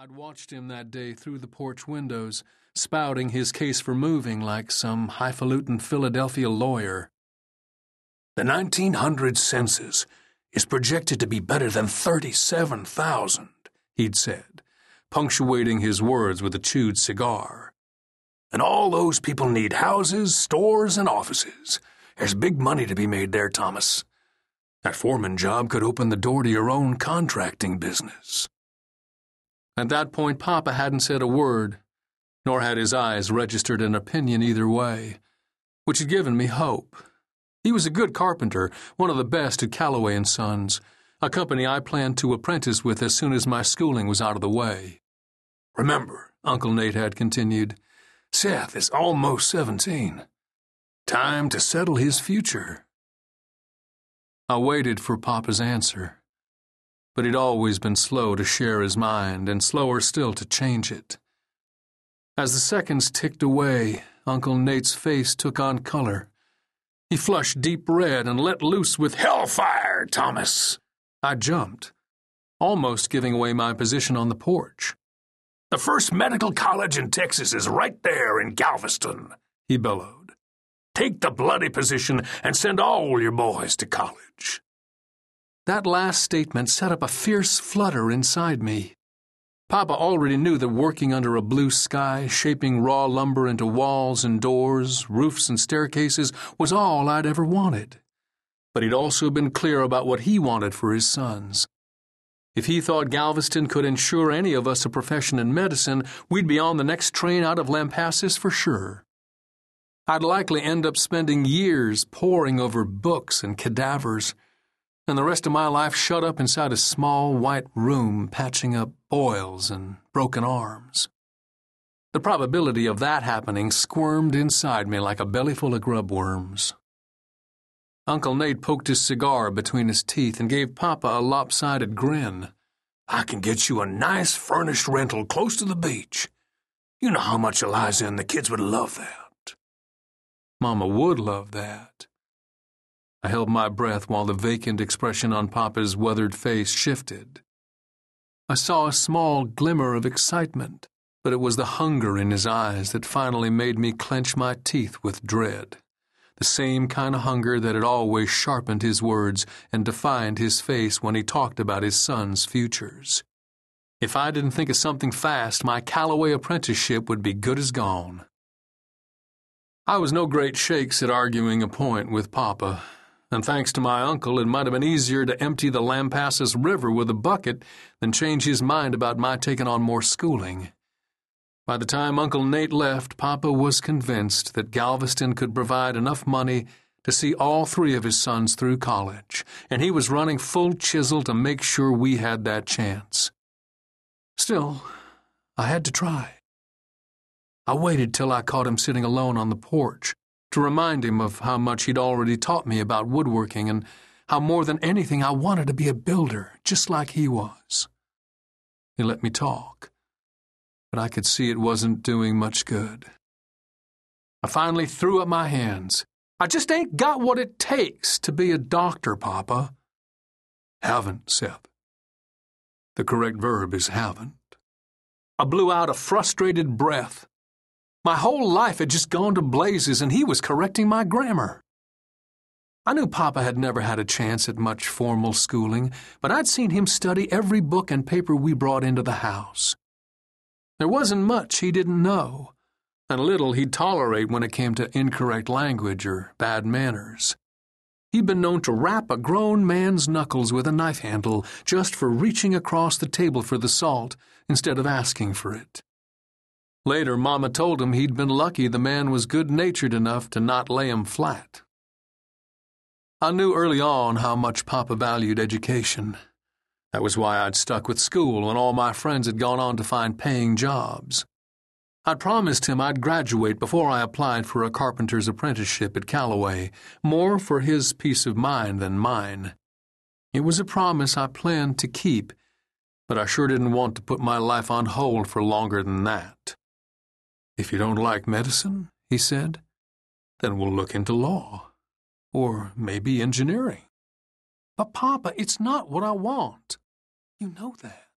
I'd watched him that day through the porch windows, spouting his case for moving like some highfalutin Philadelphia lawyer. The 1900 census is projected to be better than 37,000, he'd said, punctuating his words with a chewed cigar. And all those people need houses, stores, and offices. There's big money to be made there, Thomas. That foreman job could open the door to your own contracting business. At that point, Papa hadn't said a word, nor had his eyes registered an opinion either way, which had given me hope. He was a good carpenter, one of the best at Calloway and Sons, a company I planned to apprentice with as soon as my schooling was out of the way. Remember, Uncle Nate had continued, Seth is almost seventeen. Time to settle his future. I waited for Papa's answer but he'd always been slow to share his mind and slower still to change it. As the seconds ticked away, Uncle Nate's face took on color. He flushed deep red and let loose with hellfire, Thomas. I jumped, almost giving away my position on the porch. The first medical college in Texas is right there in Galveston, he bellowed. Take the bloody position and send all your boys to college. That last statement set up a fierce flutter inside me. Papa already knew that working under a blue sky, shaping raw lumber into walls and doors, roofs and staircases, was all I'd ever wanted. But he'd also been clear about what he wanted for his sons. If he thought Galveston could ensure any of us a profession in medicine, we'd be on the next train out of Lampasas for sure. I'd likely end up spending years poring over books and cadavers and the rest of my life shut up inside a small white room patching up boils and broken arms. The probability of that happening squirmed inside me like a bellyful of grub worms. Uncle Nate poked his cigar between his teeth and gave Papa a lopsided grin. I can get you a nice furnished rental close to the beach. You know how much Eliza and the kids would love that. Mama would love that. I held my breath while the vacant expression on Papa's weathered face shifted. I saw a small glimmer of excitement, but it was the hunger in his eyes that finally made me clench my teeth with dread. The same kind of hunger that had always sharpened his words and defined his face when he talked about his sons' futures. If I didn't think of something fast, my Calloway apprenticeship would be good as gone. I was no great shakes at arguing a point with Papa, and thanks to my uncle, it might have been easier to empty the Lampasas River with a bucket than change his mind about my taking on more schooling. By the time Uncle Nate left, Papa was convinced that Galveston could provide enough money to see all three of his sons through college, and he was running full chisel to make sure we had that chance. Still, I had to try. I waited till I caught him sitting alone on the porch, to remind him of how much he'd already taught me about woodworking and how more than anything I wanted to be a builder, just like he was. He let me talk, but I could see it wasn't doing much good. I finally threw up my hands. I just ain't got what it takes to be a doctor, Papa. Haven't, Seth. The correct verb is haven't. I blew out a frustrated breath. My whole life had just gone to blazes, and he was correcting my grammar. I knew Papa had never had a chance at much formal schooling, but I'd seen him study every book and paper we brought into the house. There wasn't much he didn't know, and little he'd tolerate when it came to incorrect language or bad manners. He'd been known to rap a grown man's knuckles with a knife handle just for reaching across the table for the salt instead of asking for it. Later, Mama told him he'd been lucky the man was good natured enough to not lay him flat. I knew early on how much Papa valued education. That was why I'd stuck with school when all my friends had gone on to find paying jobs. I'd promised him I'd graduate before I applied for a carpenter's apprenticeship at Calloway, more for his peace of mind than mine. It was a promise I planned to keep, but I sure didn't want to put my life on hold for longer than that. If you don't like medicine, he said, then we'll look into law. Or maybe engineering. But, Papa, it's not what I want. You know that.